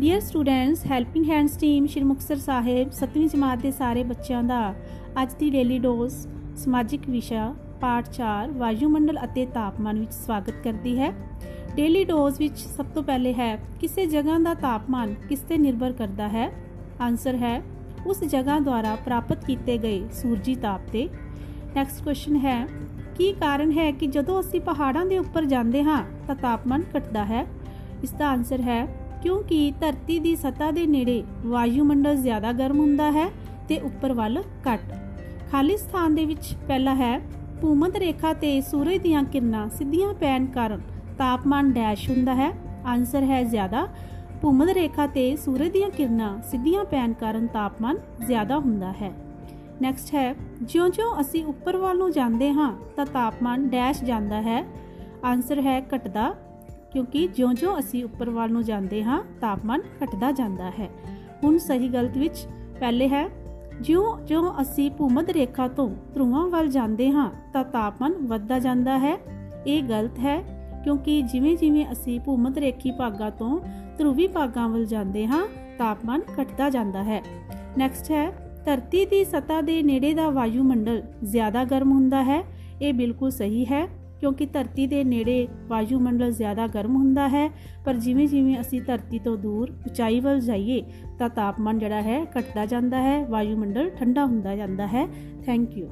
Dear students helping hands team Shri Muktsar Sahib 7ਵੀਂ ਜਮਾਤ ਦੇ ਸਾਰੇ ਬੱਚਿਆਂ ਦਾ ਅੱਜ ਦੀ ਡੇਲੀ ਡੋਜ਼ ਸਮਾਜਿਕ ਵਿਸ਼ਾ, ਪਾਠ 4 ਵਾਯੂਮੰਡਲ ਅਤੇ ਤਾਪਮਾਨ ਵਿੱਚ ਸਵਾਗਤ ਕਰਦੀ ਹੈ। ਡੇਲੀ ਡੋਜ਼ ਵਿੱਚ ਸਭ ਤੋਂ ਪਹਿਲੇ ਹੈ, ਕਿਸੇ ਜਗ੍ਹਾ ਦਾ ਤਾਪਮਾਨ ਕਿਸ ਤੇ ਨਿਰਭਰ ਕਰਦਾ ਹੈ? ਆਨਸਰ ਹੈ, ਉਸ ਜਗ੍ਹਾ ਦੁਆਰਾ ਪ੍ਰਾਪਤ ਕੀਤੇ ਗਏ ਸੂਰਜੀ ਤਾਪ ਤੇ। ਨੈਕਸਟ ਕੁਐਸਚਨ ਹੈ, ਕੀ ਕਾਰਨ ਹੈ ਕਿ ਜਦੋਂ ਅਸੀਂ ਪਹਾੜਾਂ ਦੇ ਉੱਪਰ ਜਾਂਦੇ ਹਾਂ, ਤਾਂ ਤਾਪਮਾਨ ਘਟਦਾ ਹੈ? ਇਸ ਦਾ ਆਨਸਰ ਹੈ ਕਿਉਂਕਿ ਧਰਤੀ ਦੀ ਸਤ੍ਹਾ ਦੇ ਨੇੜੇ ਵਾਯੂਮੰਡਲ ਜ਼ਿਆਦਾ ਗਰਮ ਹੁੰਦਾ ਹੈ ਤੇ ਉੱਪਰ ਵੱਲ ਘੱਟ। ਖਾਲੀ ਸਥਾਨ ਦੇ ਵਿੱਚ ਪਹਿਲਾ ਹੈ ਭੂਮਧ ਰੇਖਾ ਤੇ ਸੂਰਜ ਦੀਆਂ ਕਿਰਨਾਂ ਸਿੱਧੀਆਂ ਪੈਣ ਕਾਰਨ ਤਾਪਮਾਨ ਡੈਸ਼ ਹੁੰਦਾ ਹੈ। ਆਨਸਰ ਹੈ ਜ਼ਿਆਦਾ। ਭੂਮਧ ਰੇਖਾ ਤੇ ਸੂਰਜ ਦੀਆਂ ਕਿਰਨਾਂ ਸਿੱਧੀਆਂ ਪੈਣ ਕਾਰਨ ਤਾਪਮਾਨ ਜ਼ਿਆਦਾ ਹੁੰਦਾ ਹੈ। ਨੈਕਸਟ ਹੈ, ਜਿਉਂ-ਜਿਉਂ ਅਸੀਂ ਉੱਪਰ ਵੱਲ ਨੂੰ ਜਾਂਦੇ ਹਾਂ ਤਾਂ ਤਾਪਮਾਨ ਡੈਸ਼ ਜਾਂਦਾ ਹੈ। ਆਨਸਰ ਹੈ ਘਟਦਾ। ਕਿਉਂਕਿ ਜਿਉਂ-ਜਿਉਂ ਅਸੀਂ ਉੱਪਰ ਵੱਲ ਨੂੰ ਜਾਂਦੇ ਹਾਂ, ਤਾਪਮਾਨ ਘਟਦਾ ਜਾਂਦਾ ਹੈ। ਹੁਣ ਸਹੀ ਗਲਤ ਵਿੱਚ ਪਹਿਲੇ ਹੈ, ਜਿਉਂ-ਜਿਉਂ ਅਸੀਂ ਭੂਮਧ ਰੇਖਾ ਤੋਂ ਧਰੁਵਾਂ ਵੱਲ ਜਾਂਦੇ ਹਾਂ, ਤਾਂ ਤਾਪਮਾਨ ਵੱਧਦਾ ਜਾਂਦਾ ਹੈ। ਇਹ ਗਲਤ ਹੈ, ਕਿਉਂਕਿ ਜਿਵੇਂ-ਜਿਵੇਂ ਅਸੀਂ ਭੂਮਧ ਰੇਖੀ ਭਾਗਾਂ ਤੋਂ ਧਰੁਵੀ ਭਾਗਾਂ ਵੱਲ ਜਾਂਦੇ ਹਾਂ, ਤਾਪਮਾਨ ਘਟਦਾ ਜਾਂਦਾ ਹੈ। ਨੈਕਸਟ ਹੈ, ਧਰਤੀ ਦੀ ਸਤ੍ਹਾ ਦੇ ਨੇੜੇ ਦਾ ਵਾਯੂਮੰਡਲ ਜ਼ਿਆਦਾ ਗਰਮ ਹੁੰਦਾ ਹੈ। ਇਹ ਬਿਲਕੁਲ ਸਹੀ ਹੈ। ਕਿਉਂਕਿ ਧਰਤੀ ਦੇ ਨੇੜੇ ਵਾਯੂਮੰਡਲ ਜ਼ਿਆਦਾ ਗਰਮ ਹੁੰਦਾ ਹੈ, ਪਰ ਜਿਵੇਂ-ਜਿਵੇਂ ਅਸੀਂ ਧਰਤੀ ਤੋਂ ਦੂਰ ਉਚਾਈ ਵੱਲ ਜਾਈਏ, ਤਾਂ ਤਾਪਮਾਨ ਜਿਹੜਾ ਹੈ ਘਟਦਾ ਜਾਂਦਾ ਹੈ, ਵਾਯੂਮੰਡਲ ਠੰਡਾ ਹੁੰਦਾ ਜਾਂਦਾ ਹੈ। Thank you